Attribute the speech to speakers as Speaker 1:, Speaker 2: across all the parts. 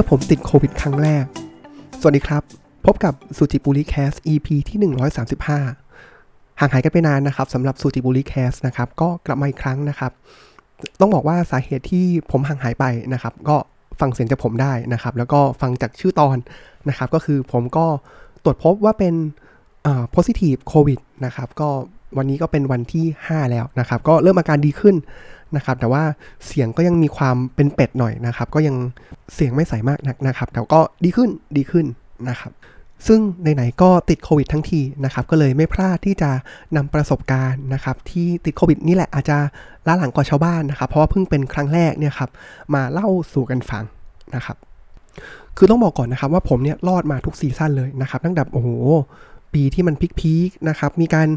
Speaker 1: มื่อผมติดโควิดครั้งแรก สวัสดีครับ พบกับสุจิบุรีแคส EP ที่ 135 ห่างหายกันไปนานนะครับสำหรับสุจิบุรีแคสนะครับ ก็กลับมาอีกครั้งนะครับ ต้องบอกว่าสาเหตุที่ผมห่างหายไปนะครับ ก็ฟังเสียงจากผมได้นะครับ แล้วก็ฟังจากชื่อตอนนะครับ ก็คือผมก็ตรวจพบว่าเป็นอ่า positive covid นะครับ ก็วันนี้ก็เป็นวันที่ 5 แล้วนะครับ ก็เริ่มอาการดีขึ้น นะครับ แต่ว่าเสียงก็ยังมีความเป็นเป็ดหน่อยนะครับ ก็ยังเสียงไม่ใสมากนักนะครับ แต่ก็ดีขึ้นดีขึ้นนะครับ ซึ่งไหนๆก็ติดโควิดทั้งทีนะครับ ก็เลยไม่พลาดที่จะนำประสบการณ์นะครับ ที่ติดโควิดนี่แหละอาจจะล้าหลังกว่าชาวบ้านนะครับ เพราะว่าเพิ่งเป็นครั้งแรกเนี่ยครับมาเล่าสู่กันฟังนะครับคือต้องบอกก่อนนะครับว่าผมเนี่ยรอดมาทุกซีซั่นเลยนะครับตั้งแต่โอ้โห ปีที่มันพีคๆนะครับ มีการ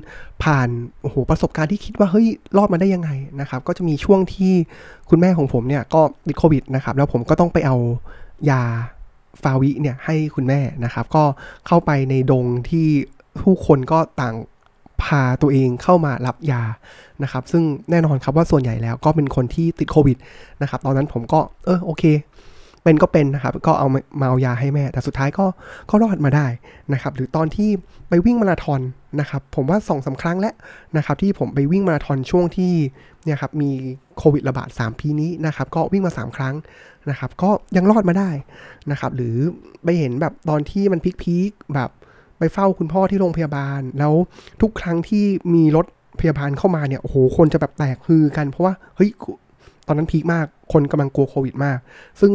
Speaker 1: ผ่านโอ้โหประสบการณ์ที่คิดว่าเฮ้ยรอดมาได้ยังไงนะครับ ก็จะมีช่วงที่คุณแม่ของผมเนี่ยก็ติดโควิดนะครับ แล้วผมก็ต้องไปเอายาฟาวิเนี่ยให้คุณแม่นะครับ ก็เข้าไปในดงที่ผู้คนก็ต่างพาตัวเองเข้ามารับยานะครับ ซึ่งแน่นอนครับว่าส่วนใหญ่แล้วก็เป็นคนที่ติดโควิดนะครับ ตอนนั้นผมก็เออโอเค เป็นก็เป็นนะครับ ก็เอามาเอายาให้แม่ แต่สุดท้ายก็ก็รอดมาได้นะครับ หรือตอนที่ไปวิ่งมาราธอนนะครับ ผมว่าสองสาครั้งแล้วนะครับ ที่ผมไปวิ่งมาราธอนช่วงที่เนี่ยครับมีโควิดระบาด3ปีนี้นะครับ ก็วิ่งมา 3 ครั้งนะครับ ก็ยังรอดมาได้นะครับ หรือไปเห็นแบบตอนที่มันพีคๆแบบไปเฝ้าคุณพ่อที่โรงพยาบาล แล้วทุกครั้งที่มีรถพยาบาลเข้ามาเนี่ยโอ้โหคนจะแบบแตกฮือกันเพราะว่าเฮ้ย อนนั้นพีคมาก คนกำลังกลัวโควิดมาก ซึ่ง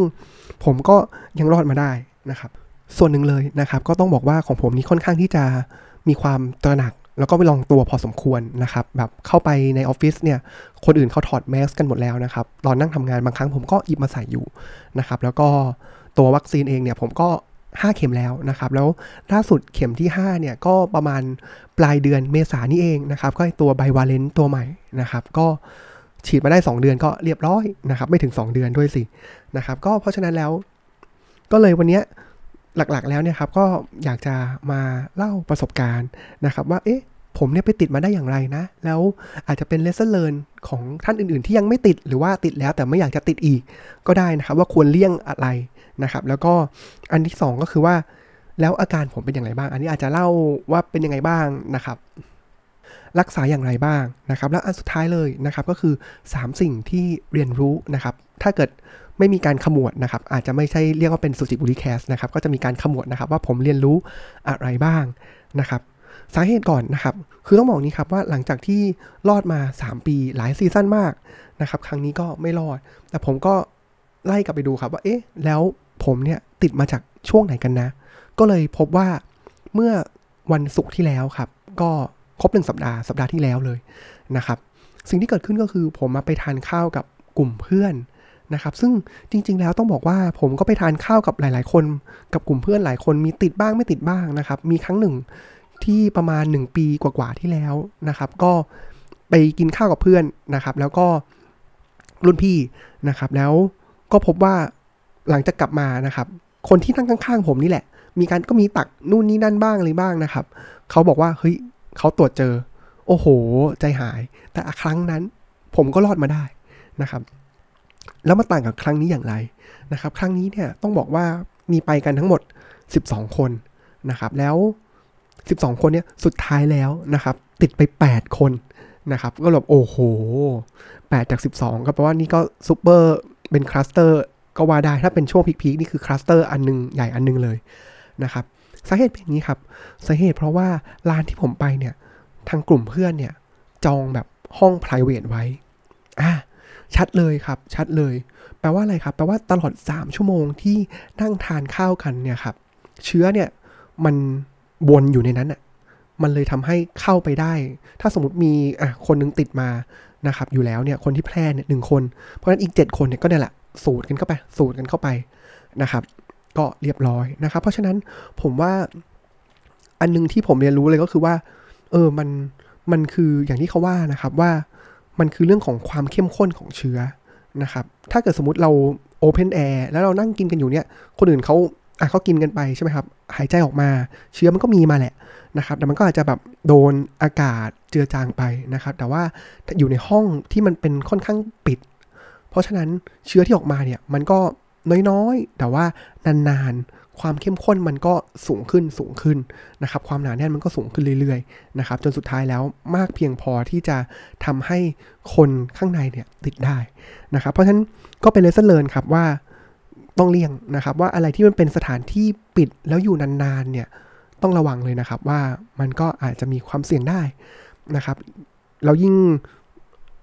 Speaker 1: ผมก็ยังรอดมาได้นะครับ ส่วนหนึ่งเลยนะครับ ก็ต้องบอกว่าของผมนี้ค่อนข้างที่จะมีความตระหนัก แล้วก็ไปลองตัวพอสมควรนะครับ แบบเข้าไปในออฟฟิศเนี่ย คนอื่นเขาถอดแมสกันหมดแล้วนะครับ ตอนนั่งทำงานบางครั้งผมก็หยิบมาใส่อยู่นะครับ แล้วก็ตัววัคซีนเองเนี่ยผมก็ 5 เข็มแล้วนะครับ แล้วล่าสุดเข็มที่ 5 เนี่ย ก็ประมาณปลายเดือนเมษานี่เองนะครับ ก็ตัวไบวาเลนตัวใหม่นะครับ ก็ ฉีดมาได้ 2 เดือนก็เรียบร้อยนะครับไม่ถึง 2 เดือนด้วยสินะครับก็เพราะฉะนั้นแล้ว ก็เลยวันนี้หลักๆ แล้วเนี่ยครับก็อยากจะมาเล่าประสบการณ์นะครับว่าเอ๊ะผมเนี่ยไปติดมาได้อย่างไรนะ แล้วอาจจะเป็น lesson learned ของท่านอื่นๆ ที่ยังไม่ติดหรือว่าติดแล้วแต่ไม่อยากจะติดอีกก็ได้นะครับว่าควรเลี่ยงอะไรนะครับ แล้วก็อันที่ 2 ก็คือว่า แล้วอาการผมเป็นอย่างไรบ้าง อันนี้อาจจะเล่าว่าเป็นยังไงบ้างนะครับ รักษาอย่างไรบ้างนะครับ แล้วอันสุดท้ายเลยนะครับก็คือ 3 สิ่งที่เรียนรู้นะครับ ถ้าเกิดไม่มีการขมวดนะครับ อาจจะไม่ใช่เรียกว่าเป็นสุจิบุรีแคสนะครับ ก็จะมีการขมวดนะครับ ว่าผมเรียนรู้อะไรบ้างนะครับ สาเหตุก่อนนะครับ คือต้องบอกนี้ครับว่าหลังจากที่รอดมา 3 ปีหลายซีซั่นมากนะครับ ครั้งนี้ก็ไม่รอด แต่ผมก็ไล่กลับไปดูครับว่า เอ๊ะ แล้วผมเนี่ยติดมาจากช่วงไหนกันนะ ก็เลยพบว่าเมื่อวันศุกร์ที่แล้วครับ ก็ ครบหนึ่งสัปดาห์สัปดาห์ที่แล้วเลยนะครับ สิ่งที่เกิดขึ้นก็คือผมมาไปทานข้าวกับกลุ่มเพื่อนนะครับ ซึ่งจริง ๆ แล้วต้องบอกว่าผมก็ไปทานข้าวกับหลาย ๆ คน กับกลุ่มเพื่อนหลายคนมีติดบ้างไม่ติดบ้างนะครับ มีครั้งหนึ่งที่ประมาณ 1 ปีกว่าๆที่แล้วนะครับ ก็ไปกินข้าวกับเพื่อนนะครับ แล้วก็รุ่นพี่นะครับ แล้วก็พบว่าหลังจากกลับมานะครับ คนที่นั่งข้างๆผมนี่แหละ มีการก็มีตักนู่นนี่นั่นบ้างอะไรบ้างนะครับ เขาบอกว่าเฮ้ย เขาตรวจเจอ โอ้โห ใจหาย แต่ครั้งนั้นผมก็รอดมาได้นะครับ แล้วมาต่างกับครั้งนี้อย่างไรนะครับ ครั้งนี้เนี่ยต้องบอกว่ามีไปกันทั้งหมด 12 คนนะครับ แล้ว 12 คนเนี่ยสุดท้ายแล้วนะครับ ติดไป 8 คนนะครับ ก็แบบโอ้โห 8 จาก 12 ก็แปลว่านี่ก็ซูเปอร์เป็น cluster ก็ว่าได้ถ้าเป็นช่วง peak ๆนี่คือ cluster อันนึงใหญ่อันนึงเลยนะครับ สาเหตุเป็นอย่างนี้ครับสาเหตุเพราะว่าร้านที่ผมไปเนี่ยทางกลุ่มเพื่อนเนี่ยจองแบบห้อง p r i v a t ไว้อ่าชัดเลยครับ ชัดเลย แปลว่าอะไรครับ แปลว่าตลอด 3 ชั่วโมงที่นั่งทานข้าวกันเนี่ยครับ เชื้อเนี่ยมันวนอยู่ในนั้นอะ มันเลยทำให้เข้าไปได้ ถ้าสมมติมีอะคนนึงติดมานะครับ อยู่แล้วเนี่ย คนที่แพร่เนี่ยหนึ่งคน เพราะฉะนั้นอีก 7 คนเนี่ยก็เนี่ยแหละ สูดกันเข้าไป สูดกันเข้าไปนะครับ ก็เรียบร้อยนะครับ เพราะฉะนั้นผมว่าอันนึงที่ผมเรียนรู้เลยก็คือว่า เออมันมันคืออย่างที่เขาว่านะครับว่ามันคือเรื่องของความเข้มข้นของเชื้อนะครับ ถ้าเกิดสมมติเราโอเพนแอร์แล้วเรานั่งกินกันอยู่เนี่ย คนอื่นเขาอะเขากินกันไปใช่ไหมครับ หายใจออกมา เชื้อมันก็มีมาแหละนะครับ แต่มันก็อาจจะแบบโดนอากาศเจือจางไปนะครับ แต่ว่าอยู่ในห้องที่มันเป็นค่อนข้างปิด เพราะฉะนั้นเชื้อที่ออกมาเนี่ยมันก็ น้อยๆ แต่ว่านานๆ ความเข้มข้นมันก็สูงขึ้นสูงขึ้นนะครับ ความหนาแน่นมันก็สูงขึ้นเรื่อยๆนะครับ จนสุดท้ายแล้วมากเพียงพอที่จะทำให้คนข้างในเนี่ยติดได้นะครับ เพราะฉะนั้นก็เป็น lesson learned ครับว่าต้องเลี่ยงนะครับ ว่าอะไรที่มันเป็นสถานที่ปิดแล้วอยู่นานๆเนี่ยต้องระวังเลยนะครับว่ามันก็อาจจะมีความเสี่ยงได้นะครับแล้วยิ่ง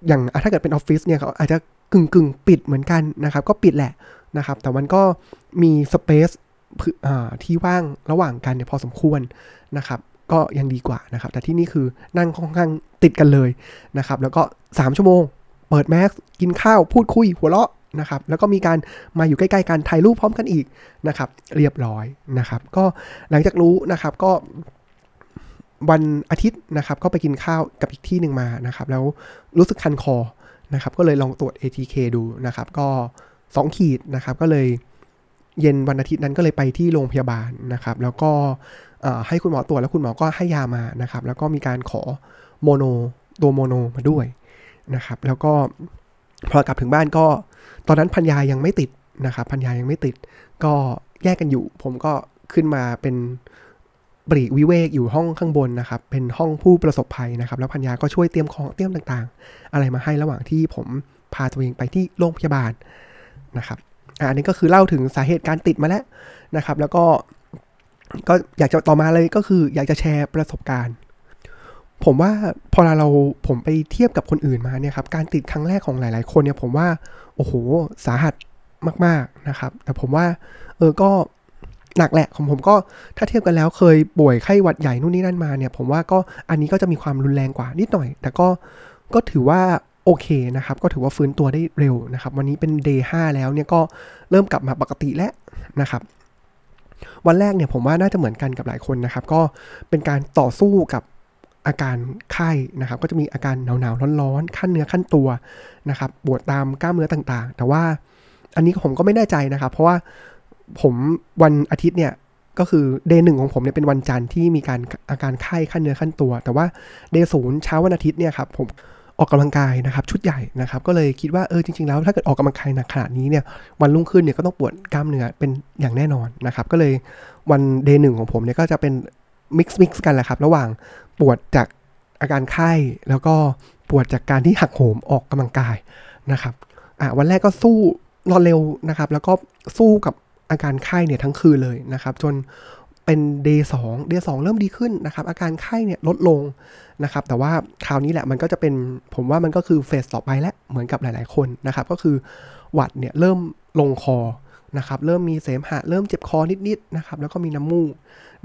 Speaker 1: อย่างถ้าเกิดเป็นออฟฟิศเนี่ยเขาอาจจะกึ่งกึ่งปิดเหมือนกันนะครับ ก็ปิดแหละ นะครับ แต่มันก็มี space ที่ว่างระหว่างกันเนี่ยพอสมควรนะครับ ก็ยังดีกว่านะครับ แต่ที่นี่คือนั่งค่อนข้างติดกันเลยนะครับ แล้วก็ 3 ชั่วโมง เปิดแมสกินข้าวพูดคุยหัวเราะนะครับ แล้วก็มีการมาอยู่ใกล้ๆกันถ่ายรูปพร้อมกันอีกนะครับ เรียบร้อยนะครับ ก็หลังจากรู้นะครับก็วันอาทิตย์นะครับก็ไปกินข้าวกับอีกที่หนึ่งมานะครับ แล้วรู้สึกคันคอนะครับ ก็เลยลองตรวจ ATK ดูนะครับ ก็ 2 ขีดนะครับก็เลยเย็นวันอาทิตย์นั้นก็เลยไปที่โรงพยาบาลนะครับ แล้วก็ให้คุณหมอตรวจแล้วคุณหมอก็ให้ยามานะครับ แล้วก็มีการขอโมโนตัวโมโนมาด้วยนะครับ แล้วก็พอกลับถึงบ้านก็ตอนนั้นพันยายังไม่ติดนะครับพันยายังไม่ติด ก็แยกกันอยู่ ผมก็ขึ้นมาเป็นปรีวิเวกอยู่ห้องข้างบนนะครับ เป็นห้องผู้ประสบภัยนะครับ แล้วพัญญาก็ช่วยเตรียมของเตรียมต่างๆ อะไรมาให้ระหว่างที่ผมพาตัวเองไปที่โรงพยาบาล นะครับอันนี้ก็คือเล่าถึงสาเหตุการติดมาแล้วนะครับ แล้วก็ก็อยากจะต่อมาเลยก็คืออยากจะแชร์ประสบการณ์ ผมว่าพอเราผมไปเทียบกับคนอื่นมาเนี่ยครับการติดครั้งแรกของหลาย ๆ คนเนี่ย ผมว่าโอ้โหสาหัสมาก ๆนะครับ แต่ผมว่าเออก็หนักแหละของผมก็ถ้าเทียบกันแล้วเคยป่วยไข้หวัดใหญ่นู่นนี่นั่นมาเนี่ย ผมว่าก็อันนี้ก็จะมีความรุนแรงกว่านิดหน่อย แต่ก็ก็ถือว่า โอเคนะครับ ก็ถือว่าฟื้นตัวได้เร็วนะครับ วันนี้เป็นเดย์ห้าแล้วเนี่ยก็เริ่มกลับมาปกติแล้วนะครับ วันแรกเนี่ยผมว่าน่าจะเหมือนกันกับหลายคนนะครับ ก็เป็นการต่อสู้กับอาการไข้นะครับ ก็จะมีอาการหนาวๆร้อนๆขั้นเนื้อขั้นตัวนะครับปวดตามกล้ามเนื้อต่างๆ แต่ว่าอันนี้ผมก็ไม่แน่ใจนะครับ เพราะว่าผมวันอาทิตย์เนี่ยก็คือ day หนึ่งของผมเนี่ยเป็นวันจันทร์ที่มีการอาการไข้ครั่นเนื้อครั่นตัว แต่ว่า day ศูนย์เช้าวันอาทิตย์เนี่ยครับผม ออกกำลังกายนะครับชุดใหญ่นะครับก็เลยคิดว่าเออจริงๆแล้วถ้าเกิดออกกำลังกายหนักขนาดนี้เนี่ยวันรุ่งขึ้นเนี่ยก็ต้องปวดกล้ามเนื้อเป็นอย่างแน่นอนนะครับก็เลยวัน day หนึ่งของผมเนี่ยก็จะเป็น mix mix กันแหละครับระหว่างปวดจากอาการไข้แล้วก็ปวดจากการที่หักโหมออกกำลังกายนะครับอะวันแรกก็สู้นอนเร็วนะครับแล้วก็สู้กับอาการไข้เนี่ยทั้งคืนเลยนะครับ จน เป็นเดย์สองเดย์สองเริ่มดีขึ้นนะครับอาการไข้เนี่ยลดลงนะครับแต่ว่าคราวนี้แหละมันก็จะเป็นผมว่ามันก็คือเฟสต่อไปแล้วเหมือนกับหลาย ๆ คนนะครับก็คือหวัดเนี่ยเริ่มลงคอนะครับเริ่มมีเสมหะเริ่มเจ็บคอนิด ๆ นะครับแล้วก็มีน้ำมูก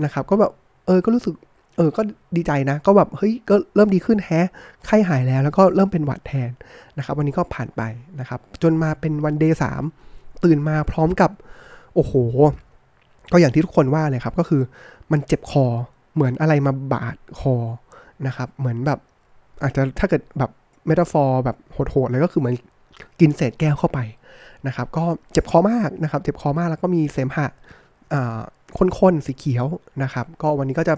Speaker 1: นะครับก็แบบเออก็รู้สึกเออ ก็ดีใจนะ ก็แบบเฮ้ย ก็เริ่มดีขึ้นแฮะ ไข้หายแล้ว แล้วก็เริ่มเป็นหวัดแทนนะครับ วันนี้ก็ผ่านไปนะครับ จนมาเป็นวันเดย์สามตื่นมาพร้อมกับ โอ้โห ก็อย่างที่ทุกคนว่าเลยครับ ก็คือมันเจ็บคอเหมือนอะไรมาบาดคอนะครับ เหมือนแบบอาจจะถ้าเกิดแบบเมตาฟอร์แบบโหดๆเลยก็คือเหมือนกินเศษแก้วเข้าไปนะครับ ก็เจ็บคอมากนะครับ เจ็บคอมากแล้วก็มีเสมหะข้นๆสีเขียวนะครับ ก็วันนี้ก็จะ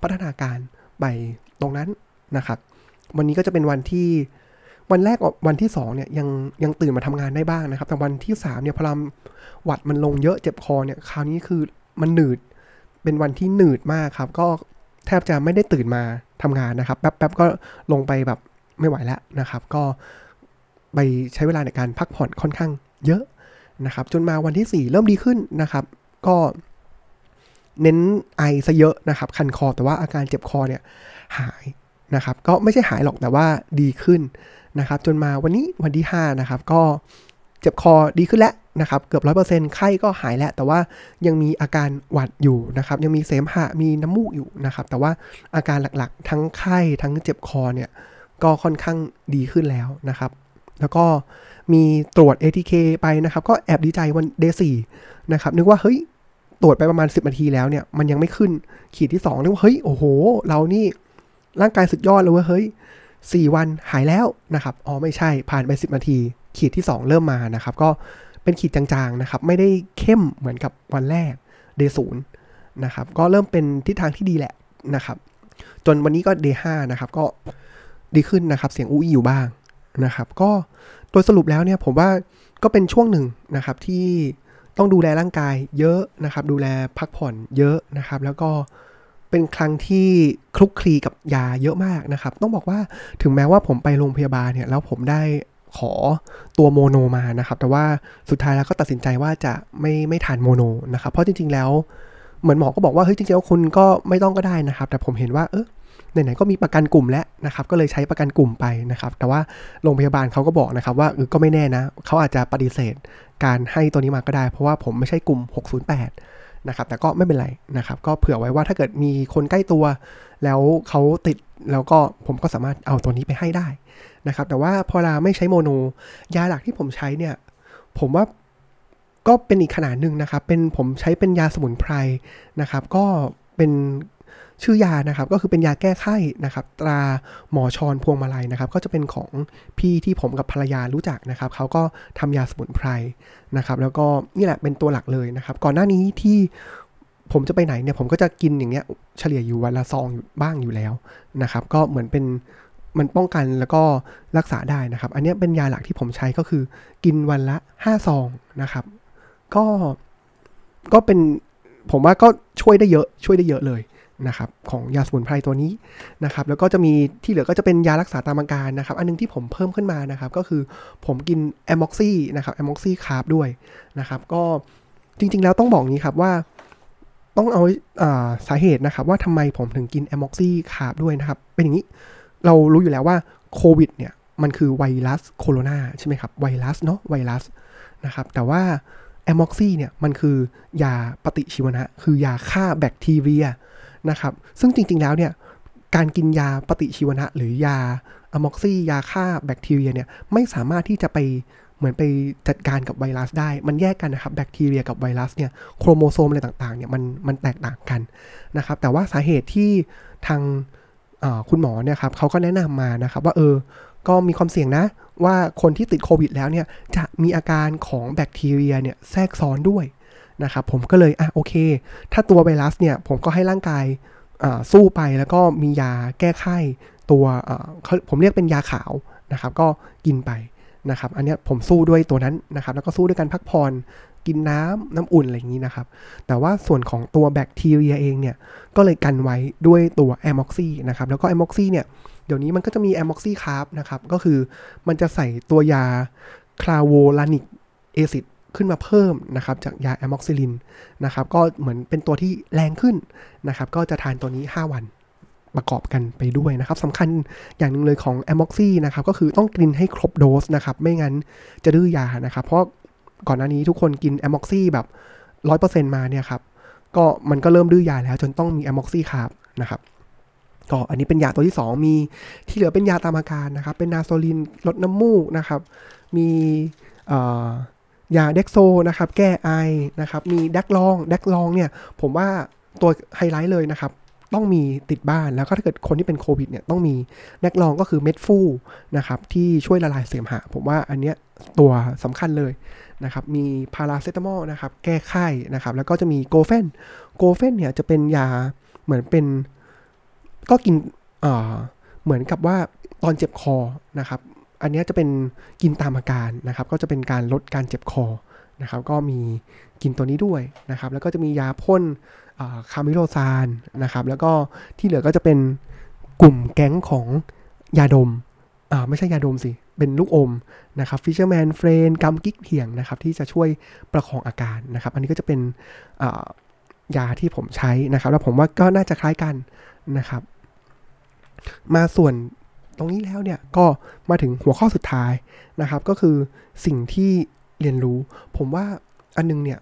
Speaker 1: พัฒนาการไปตรงนั้นนะครับ วันนี้ก็จะเป็นวันที่ วันแรกวันที่2เนี่ยยังยังตื่นมาทำงานได้บ้างนะครับ แต่วันที่3เนี่ยพลังหวัดมันลงเยอะเจ็บคอเนี่ยคราวนี้คือมันหนืดเป็นวันที่หนืดมากครับ ก็แทบจะไม่ได้ตื่นมาทำงานนะครับ แป๊บๆก็ลงไปแบบไม่ไหวแล้วนะครับ ก็ไปใช้เวลาในการพักผ่อนค่อนข้างเยอะนะครับ จนมาวันที่ 4 เริ่มดีขึ้นนะครับ ก็เน้นไอซะเยอะนะครับ คันคอแต่ว่าอาการเจ็บคอเนี่ยหายนะครับ ก็ไม่ใช่หายหรอกแต่ว่าดีขึ้น นะครับจนมาวันนี้วันที่5นะครับก็เจ็บคอดีขึ้นแล้วนะครับเกือบร้อยเปอร์เซ็นต์ไข้ก็หายแล้ว แต่ว่ายังมีอาการหวัดอยู่นะครับยังมีเสมหะมีน้ำมูกอยู่นะครับแต่ว่าอาการหลักๆ ทั้งไข้ทั้งเจ็บคอเนี่ยก็ค่อนข้างดีขึ้นแล้วนะครับ แล้วก็มีตรวจ ATK ไปนะครับ ก็แอบดีใจวันเดย์สี่นะครับนึกว่าเฮ้ยตรวจไปประมาณ 10 นาทีแล้วเนี่ยมันยังไม่ขึ้นขีดที่2นึกว่าเฮ้ยโอ้โห เรานี่ร่างกายสุดยอดเลยเว้ยเฮ้ย 4 วันหายแล้วนะครับอ๋อไม่ใช่ผ่านไป 10 นาที ขีดที่ 2 เริ่มมานะครับ ก็เป็นขีดจางๆนะครับ ไม่ได้เข้มเหมือนกับวันแรกเดย์ศูนย์นะครับก็เริ่มเป็นทิศทางที่ดีแหละนะครับ จนวันนี้ก็เดย์ห้านะครับ ก็ดีขึ้นนะครับ เสียงอุ้ยอยู่บ้างนะครับ ก็โดยสรุปแล้วเนี่ยผมว่าก็เป็นช่วงหนึ่งนะครับที่ต้องดูแลร่างกายเยอะนะครับ ดูแลพักผ่อนเยอะนะครับ แล้วก็ เป็นครั้งที่คลุกคลีกับยาเยอะมากนะครับ ต้องบอกว่าถึงแม้ว่าผมไปโรงพยาบาลเนี่ยแล้วผมได้ขอตัวโมโนมานะครับ แต่ว่าสุดท้ายแล้วก็ตัดสินใจว่าจะไม่ไม่ทานโมโนนะครับ เพราะจริง ๆ แล้วเหมือนหมอก็บอกว่าเฮ้ยจริงๆแล้วคุณก็ไม่ต้องก็ได้นะครับ แต่ผมเห็นว่าเออไหนๆก็มีประกันกลุ่มแล้วนะครับ ก็เลยใช้ประกันกลุ่มไปนะครับ แต่ว่าโรงพยาบาลเขาก็บอกนะครับว่าเออก็ไม่แน่นะเขาอาจจะปฏิเสธการให้ตัวนี้มาก็ได้ เพราะว่าผมไม่ใช่กลุ่ม 608 นะครับแต่ก็ไม่เป็นไรนะครับก็เผื่อไว้ว่าถ้าเกิดมีคนใกล้ตัว แล้วเขาติดแล้วก็ผมก็สามารถเอาตัวนี้ไปให้ได้นะครับแต่ว่าพอเราไม่ใช้โมโน ยาหลักที่ผมใช้เนี่ยผมว่าก็เป็นอีกขนาดหนึ่งนะครับเป็นผมใช้เป็นยาสมุนไพรนะครับก็เป็น ชื่อยานะครับก็คือเป็นยาแก้ไข้นะครับตราหมอชอนพวงมาลัยนะครับ ก็จะเป็นของพี่ที่ผมกับภรรยารู้จักนะครับเขาก็ทำยาสมุนไพรนะครับ แล้วก็นี่แหละเป็นตัวหลักเลยนะครับ ก่อนหน้านี้ที่ผมจะไปไหนเนี่ยผมก็จะกินอย่างเงี้ยเฉลี่ยอยู่วันละซองอยู่บ้างอยู่แล้วนะครับ ก็เหมือนเป็นมันป้องกันแล้วก็รักษาได้นะครับ อันนี้เป็นยาหลักที่ผมใช้ก็คือ กินวันละ5ซองนะครับ ก็ก็เป็นผมว่าก็ช่วยได้เยอะช่วยได้เยอะเลย นะครับของยาสมุนไพรตัวนี้นะครับแล้วก็จะมีที่เหลือก็จะเป็นยารักษาตามอาการนะครับอันนึงที่ผมเพิ่มขึ้นมานะครับก็คือผมกินแอมม็อกซี่นะครับแอมม็อกซี่คาร์บด้วยนะครับก็จริง ๆ แล้วต้องบอกนี้ครับว่าต้องเอาอาสาเหตุนะครับว่าทำไมผมถึงกิน amoxiclav ด้วยนะครับเป็นอย่างนี้เรารู้อยู่แล้วว่าโควิดเนี่ยมันคือไวรัสโคโรนาใช่ไหมครับไวรัสเนาะไวรัสนะครับแต่ว่า amoxy เนี่ยมันคือยาปฏิชีวนะ คือยาฆ่าแบคทีเรีย นะครับ ซึ่งจริง ๆ แล้วเนี่ยการกินยาปฏิชีวนะ หรือยา amoxy ยาฆ่าแบคทีเรียเนี่ยไม่สามารถที่จะไปเหมือนไปจัดการกับไวรัสได้ มันแยกกันนะครับแบคทีเรียกับไวรัสเนี่ยโครโมโซมอะไรต่างๆเนี่ยมันมันแตกต่างกันนะครับ แต่ว่าสาเหตุที่ทางคุณหมอเนี่ยครับเขาก็แนะนำมานะครับว่าเออ ก็มีความเสี่ยงนะ ว่าคนที่ติดโควิดแล้วเนี่ยจะมีอาการของแบคทีเรียเนี่ยแทรกซ้อนด้วย นะครับผมก็เลยอะโอเค ถ้าตัวไวรัสเนี่ยผมก็ให้ร่างกายสู้ไปแล้วก็มียาแก้ไข้ตัวผมเรียกเป็นยาขาวนะครับ ก็กินไปนะครับ อันนี้ผมสู้ด้วยตัวนั้นนะครับ แล้วก็สู้ด้วยการพักผ่อนกินน้ำน้ำอุ่นอะไรอย่างนี้นะครับ แต่ว่าส่วนของตัวแบคทีเรียเองเนี่ยก็เลยกันไว้ด้วยตัว Amoxy นะครับ แล้วก็ Amoxy เนี่ยเดี๋ยวนี้มันก็จะมี Amoxiclav นะครับ ก็คือมันจะใส่ตัวยา clavulanic acid ขึ้นมาเพิ่มนะครับจากยา amoxicillin นะครับก็เหมือนเป็นตัวที่แรงขึ้นนะครับก็จะทานตัวนี้ 5 วันประกอบกันไปด้วยนะครับสำคัญอย่างหนึ่งเลยของ Amoxy นะครับก็คือต้องกินให้ครบโดสนะครับไม่งั้นจะดื้อยานะครับเพราะก่อนหน้านี้ทุกคนกิน Amoxy แบบ 100%มาเนี่ยครับก็มันก็เริ่มดื้อยาแล้วจนต้องมี Amoxiclav นะครับก็อันนี้เป็นยาตัวที่ 2 มีที่เหลือเป็นยาตามอาการนะครับ เป็น Nasolin ลดน้ำมูกนะครับ มี ยาเด็กโซนะครับ แก้ไอนะครับ มี NAC Long NAC Long เนี่ย ผมว่าตัวไฮไลท์เลยนะครับ ต้องมีติดบ้าน แล้วก็ถ้าเกิดคนที่เป็นโควิดเนี่ยต้องมี NAC Long ก็คือเม็ดฟู่นะครับ ที่ช่วยละลายเสมหะ ผมว่าอันเนี้ยตัวสำคัญเลยนะครับ มีพาราเซตามอลนะครับ แก้ไข้นะครับ แล้วก็จะมี Gofen Gofen เนี่ยจะเป็นยาเหมือนเป็นก็กินเอ่อเหมือนกับว่าตอนเจ็บคอนะครับ อันนี้จะเป็นกินตามอาการนะครับ ก็จะเป็นการลดการเจ็บคอนะครับ ก็มีกินตัวนี้ด้วยนะครับ แล้วก็จะมียาพ่น Kamillosan นะครับ แล้วก็ที่เหลือก็จะเป็นกลุ่มแก๊งของยาดมอ่าไม่ใช่ยาดมสิ เป็นลูกอมนะครับ Fisherman's Friend กัมกิ๊กเถียงนะครับ ที่จะช่วยประคองอาการนะครับ อันนี้ก็จะเป็นยาที่ผมใช้นะครับ แล้วผมว่าก็น่าจะคล้ายกันนะครับ มาส่วน ตรงนี้แล้วเนี่ยก็มาถึงหัวข้อสุดท้ายนะครับ ก็คือสิ่งที่เรียนรู้ ผมว่าอันนึงเนี่ย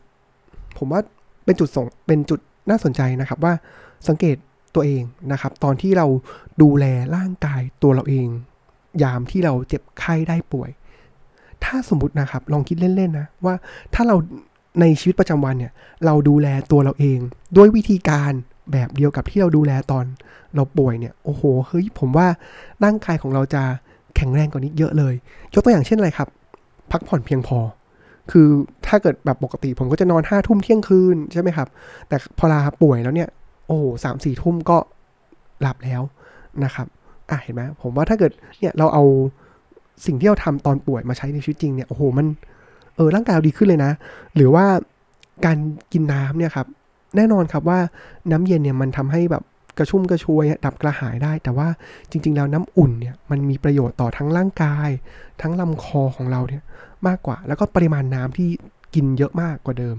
Speaker 1: ผมว่าเป็นจุดส่งเป็นจุดน่าสนใจนะครับว่าสังเกตตัวเองนะครับ ตอนที่เราดูแลร่างกายตัวเราเอง ยามที่เราเจ็บไข้ได้ป่วย ถ้าสมมตินะครับ ลองคิดเล่นๆนะว่าถ้าเราในชีวิตประจำวันเนี่ย เราดูแลตัวเราเอง ด้วยวิธีการ แบบเดียวกับที่เราดูแลตอนเราป่วยเนี่ยโอ้โหเฮ้ยผมว่าร่างกายของเราจะแข็งแรงกว่านี้เยอะเลย ยกตัวอย่างเช่นอะไรครับ พักผ่อนเพียงพอ คือถ้าเกิดแบบปกติผมก็จะนอนห้าทุ่มเที่ยงคืนใช่ไหมครับ แต่พอลาป่วยแล้วเนี่ย โอ้สามสี่ทุ่มก็หลับแล้วนะครับอะเห็นไหมผมว่าถ้าเกิดเนี่ยเราเอาสิ่งที่เราทำตอนป่วยมาใช้ในชีวิตจริงเนี่ยโอ้โหมันเออร่างกายเราดีขึ้นเลยนะ หรือว่าการกินน้ำเนี่ยครับ แน่นอนครับว่าน้ำเย็นเนี่ยมันทำให้แบบกระชุ่มกระชวยดับกระหายได้ แต่ว่าจริง ๆ แล้วน้ำอุ่นเนี่ยมันมีประโยชน์ต่อทั้งร่างกาย ทั้งลำคอของเราเนี่ยมากกว่า แล้วก็ปริมาณน้ำที่กินเยอะมากกว่าเดิม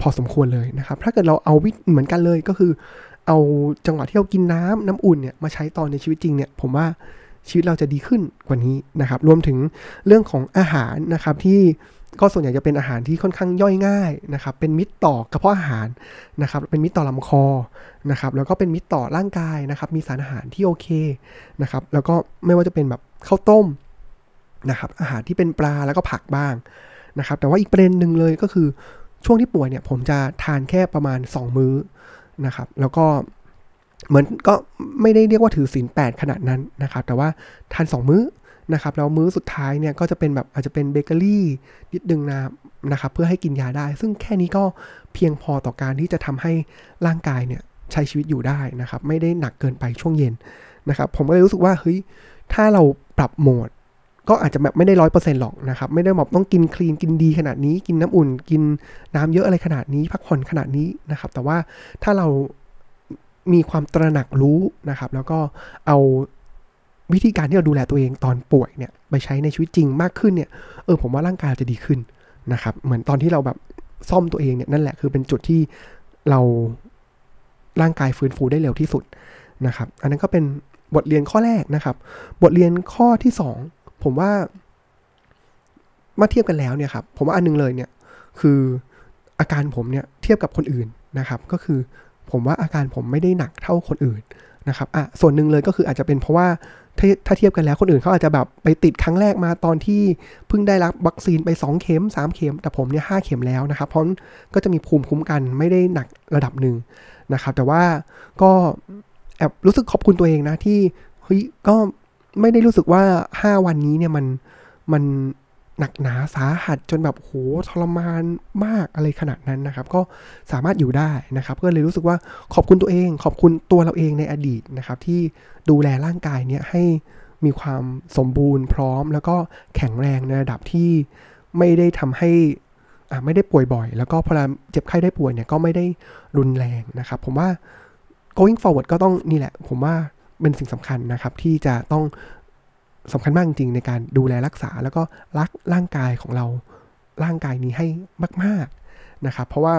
Speaker 1: พอสมควรเลยนะครับ ถ้าเกิดเราเอาวิเหมือนกันเลยก็คือ เอาจังหวะที่เรากินน้ำน้ำอุ่นเนี่ยมาใช้ตอนในชีวิตจริงเนี่ยผมว่าชีวิตเราจะดีขึ้นกว่านี้นะครับ รวมถึงเรื่องของอาหารนะครับที่ ก็ส่วนใหญ่จะเป็นอาหารที่ค่อนข้างย่อยง่ายนะครับ เป็นมิตรต่อกระเพาะอาหารนะครับ เป็นมิตรต่อลำคอนะครับ แล้วก็เป็นมิตรต่อร่างกายนะครับ มีสารอาหารที่โอเคนะครับ แล้วก็ไม่ว่าจะเป็นแบบข้าวต้มนะครับ อาหารที่เป็นปลาแล้วก็ผักบ้างนะครับ แต่ว่าอีกประเด็นหนึ่งเลยก็คือช่วงที่ป่วยเนี่ยผมจะทานแค่ประมาณ 2 มื้อนะครับ แล้วก็เหมือนก็ไม่ได้เรียกว่าถือศีลแปดขนาดนั้นนะครับ แต่ว่าทาน 2 มื้อ นะครับแล้วมื้อสุดท้ายเนี่ยก็จะเป็นแบบอาจจะเป็นเบเกอรี่นิดนึงนะนะครับเพื่อให้กินยาได้ ซึ่งแค่นี้ก็เพียงพอต่อการที่จะทำให้ร่างกายเนี่ยใช้ชีวิตอยู่ได้นะครับไม่ได้หนักเกินไปช่วงเย็นนะครับผมก็เลยรู้สึกว่าเฮ้ยถ้าเราปรับโหมด ก็อาจจะแบบไม่ได้ร้อยเปอร์เซ็นต์หรอกนะครับไม่ได้แบบต้องกินคลีนกินดีขนาดนี้ กินน้ำอุ่น กินน้ำเยอะอะไรขนาดนี้ พักผ่อนขนาดนี้นะครับแต่ว่าถ้าเรามีความตระหนักรู้นะครับ แล้วก็เอา วิธีการที่เราดูแลตัวเองตอนป่วยเนี่ยไปใช้ในชีวิตจริงมากขึ้นเนี่ยเออผมว่าร่างกายเราจะดีขึ้นนะครับเหมือนตอนที่เราแบบซ่อมตัวเองเนี่ยนั่นแหละคือเป็นจุดที่เราร่างกายฟื้นฟูได้เร็วที่สุดนะครับ อันนั้นก็เป็นบทเรียนข้อแรกนะครับ บทเรียนข้อที่สองผมว่ามาเทียบกันแล้วเนี่ยครับผมว่าอันนึงเลยเนี่ยคืออาการผมเนี่ยเทียบกับคนอื่นนะครับ ก็คือผมว่าอาการผมไม่ได้หนักเท่าคนอื่นนะครับอะส่วนหนึ่งเลยก็คืออาจจะเป็นเพราะว่า ถ้าถ้าเทียบกันแล้วคนอื่นเขาอาจจะแบบไปติดครั้งแรกมาตอนที่เพิ่งได้รับวัคซีนไป 2 เข็ม 3 เข็ม แต่ผมเนี่ยหเข็มแล้วนะครับ เพราะก็จะมีภูมิคุ้มกันไม่ได้หนักระดับหนึ่งนะครับ แต่ว่าก็แอบรู้สึกขอบคุณตัวเองนะที่เฮ้ยก็ไม่ได้รู้สึกว่า 5 วันนี้เนี่ยมันมัน หนักหนาสาหัสจนแบบโหทรมานมากอะไรขนาดนั้นนะครับ ก็สามารถอยู่ได้นะครับ ก็เลยรู้สึกว่าขอบคุณตัวเอง ขอบคุณตัวเราเองในอดีตนะครับ ที่ดูแลร่างกายเนี่ยให้มีความสมบูรณ์พร้อม แล้วก็แข็งแรงในระดับที่ไม่ได้ทำให้อ่าไม่ได้ป่วยบ่อย แล้วก็พอเจ็บไข้ได้ป่วยเนี่ยก็ไม่ได้รุนแรงนะครับ ผมว่า going forward ก็ต้องนี่แหละ ผมว่าเป็นสิ่งสำคัญนะครับ ที่จะต้อง สำคัญมากจริงในการดูแลรักษาแล้วก็รักร่างกายของเราร่างกายนี้ให้มาก ๆนะครับ เพราะว่า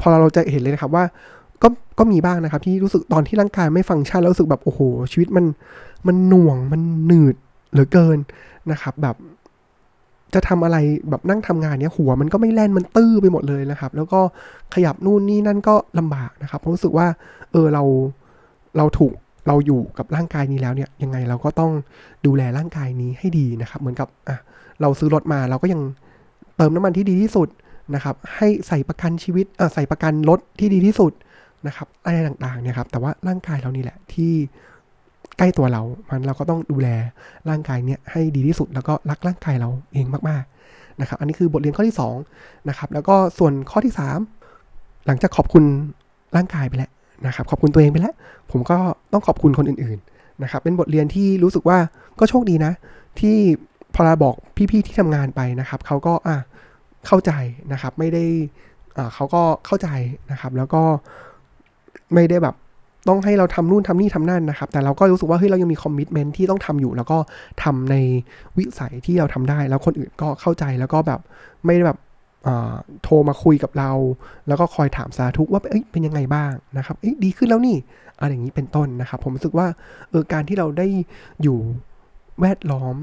Speaker 1: พอเราจะเห็นเลยนะครับว่าก็ก็มีบ้างนะครับ ที่รู้สึกตอนที่ร่างกายไม่ฟังก์ชันแล้วรู้สึกแบบโอ้โห ชีวิตมันมันหน่วงมันหนืดเหลือเกินนะครับ แบบจะทำอะไรแบบนั่งทำงานเนี้ยหัวมันก็ไม่แล่นมันตื้อไปหมดเลยนะครับ แล้วก็ขยับนู่นนี่นั่นก็ลำบากนะครับผมรู้สึกว่า เออเราเราถูก เราอยู่กับร่างกายนี้แล้วเนี่ยยังไงเราก็ต้องดูแลร่างกายนี้ให้ดีนะครับ เหมือนกับอะเราซื้อรถมาเราก็ยังเติมน้ำมันที่ดีที่สุดนะครับ ให้ใส่ประกันชีวิตอะใส่ประกันรถที่ดีที่สุดนะครับอะไรต่างๆเนี่ยครับแต่ว่าร่างกายเรานี่แหละที่ใกล้ตัวเรา มันเราก็ต้องดูแลร่างกายเนี่ยให้ดีที่สุดแล้วก็รักร่างกายเราเองมากๆนะครับ อันนี้คือบทเรียนข้อที่2นะครับแล้วก็ส่วนข้อที่ 3 หลังจากขอบคุณร่างกายไปแล้ว นะครับขอบคุณตัวเองไปแล้ว ผมก็ต้องขอบคุณคนอื่นๆนะครับเป็นบทเรียนที่รู้สึกว่าก็โชคดีนะ ที่พอเราบอกพี่ๆที่ทำงานไปนะครับเขาก็อะเข้าใจนะครับไม่ได้อ่าเขาก็เข้าใจนะครับ แล้วก็ไม่ได้แบบต้องให้เราทำนู่นทำนี่ทำนั่นนะครับ แต่เราก็รู้สึกว่าเฮ้ยเรายังมีคอมมิชเมนที่ต้องทำอยู่ แล้วก็ทำในวิสัยที่เราทำได้ แล้วคนอื่นก็เข้าใจแล้วก็แบบไม่ได้แบบ โทรมาคุยกับเรา แล้วก็คอยถามสาธุว่าเอ้ยเป็นยังไงบ้างนะครับเอ้ยดีขึ้นแล้วนี่อะไรอย่างนี้เป็นต้นนะครับ ผมรู้สึกว่าเออการที่เราได้อยู่แวดล้อม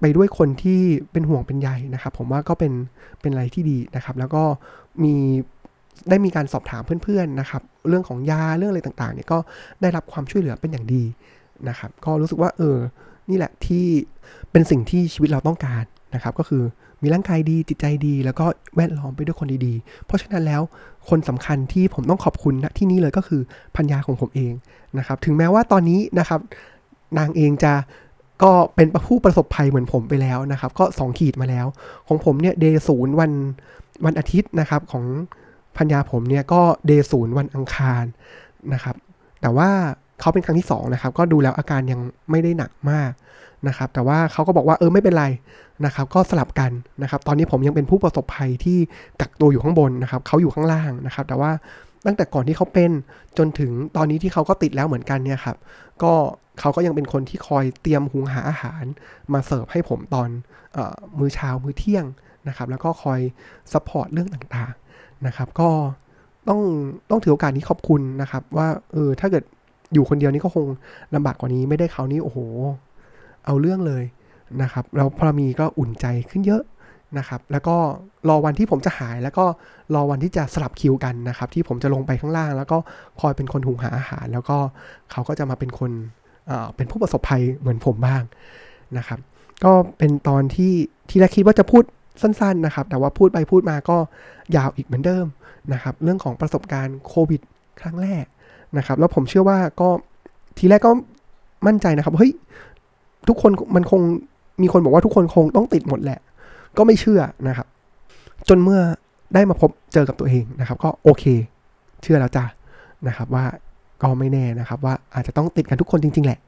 Speaker 1: ไปด้วยคนที่เป็นห่วงเป็นใยนะครับ ผมว่าก็เป็นเป็นอะไรที่ดีนะครับ แล้วก็มีได้มีการสอบถามเพื่อนๆนะครับ เรื่องของยาเรื่องอะไรต่างๆเนี่ยก็ได้รับความช่วยเหลือเป็นอย่างดีนะครับ ก็รู้สึกว่าเออนี่แหละที่เป็นสิ่งที่ชีวิตเราต้องการนะครับ ก็คือ มีร่างกายดีจิตใจดี แล้วก็แวดล้อมไปด้วยคนดีๆ เพราะฉะนั้นแล้วคนสำคัญที่ผมต้องขอบคุณนะที่นี่เลยก็คือพัญญาของผมเองนะครับ ถึงแม้ว่าตอนนี้นะครับ นางเองจะก็เป็นผู้ประสบภัยเหมือนผมไปแล้วนะครับ ก็ 2 ขีดมาแล้ว ของผมเนี่ยเดย์ศูนย์วันวันอาทิตย์นะครับของพัญญาผมเนี่ยก็เดย์ศูนย์วันอังคารนะครับ แต่ว่าเขาเป็นครั้งที่2นะครับก็ดูแล้วอาการยังไม่ได้หนักมาก นะครับ แต่ว่าเขาก็บอกว่าเออไม่เป็นไรนะครับ ก็สลับกันนะครับ ตอนนี้ผมยังเป็นผู้ประสบภัยที่กักตัวอยู่ข้างบนนะครับเขาอยู่ข้างล่างนะครับ แต่ว่าตั้งแต่ก่อนที่เขาเป็นจนถึงตอนนี้ที่เขาก็ติดแล้วเหมือนกันเนี่ยครับ ก็เขาก็ยังเป็นคนที่คอยเตรียมหุงหาอาหารมาเสิร์ฟให้ผมตอนอมื้อเช้ามื้อเที่ยงนะครับ แล้วก็คอย support เรื่องต่างๆนะครับ ก็ต้องต้องถือโอกาสนี้ขอบคุณนะครับ ว่าเออถ้าเกิดอยู่คนเดียวนี่ก็คงลำบากกว่านี้ไม่ได้เขานี่โอ้โห เอาเรื่องเลยนะครับแล้วพอมีก็อุ่นใจขึ้นเยอะนะครับ แล้วก็รอวันที่ผมจะหายแล้วก็รอวันที่จะสลับคิวกันนะครับ ที่ผมจะลงไปข้างล่าง แล้วก็คอยเป็นคนหุงหาอาหาร แล้วก็เขาก็จะมาเป็นคนเป็นผู้ประสบภัยเหมือนผมบ้างนะครับ ก็เป็นตอนที่ที่แรกคิดว่าจะพูดสั้นๆนะครับ แต่ว่าพูดไปพูดมาก็ยาวอีกเหมือนเดิมนะครับ เรื่องของประสบการณ์โควิดครั้งแรกนะครับ แล้วผมเชื่อว่าก็ทีแรกก็มั่นใจนะครับ เฮ้ย ทุกคนมันคงมีคนบอกว่าทุกคนคงต้องติดหมดแหละ ก็ไม่เชื่อนะครับ จนเมื่อได้มาพบเจอกับตัวเองนะครับ ก็โอเค เชื่อแล้วจ้ะนะครับว่าก็ไม่แน่นะครับ ว่าอาจจะต้องติดกันทุกคนจริง ๆ แหละ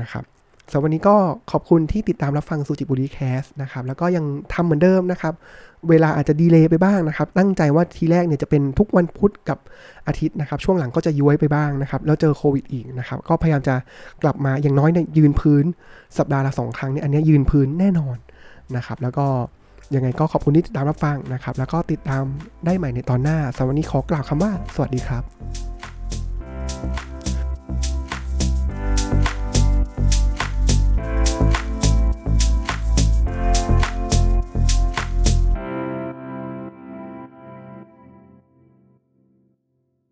Speaker 1: นะครับ สำหรับวันนี้ก็ขอบคุณที่ติดตามรับฟังซูจิบุรีแคสนะครับ แล้วก็ยังทำเหมือนเดิมนะครับ เวลาอาจจะดีเลย์ไปบ้างนะครับ ตั้งใจว่าทีแรกเนี่ยจะเป็นทุกวันพุธกับอาทิตย์นะครับ ช่วงหลังก็จะย้วยไปบ้างนะครับ แล้วเจอโควิดอีกนะครับ ก็พยายามจะกลับมาอย่างน้อยเนี่ยยืนพื้น สัปดาห์ละสองครั้งเนี่ยอันนี้ยืนพื้นแน่นอนนะครับ แล้วก็ยังไงก็ขอบคุณที่ติดตามรับฟังนะครับ แล้วก็ติดตามได้ใหม่ในตอนหน้าสำหรับวันนี้ขอกล่าวคำว่า สวัสดีครับ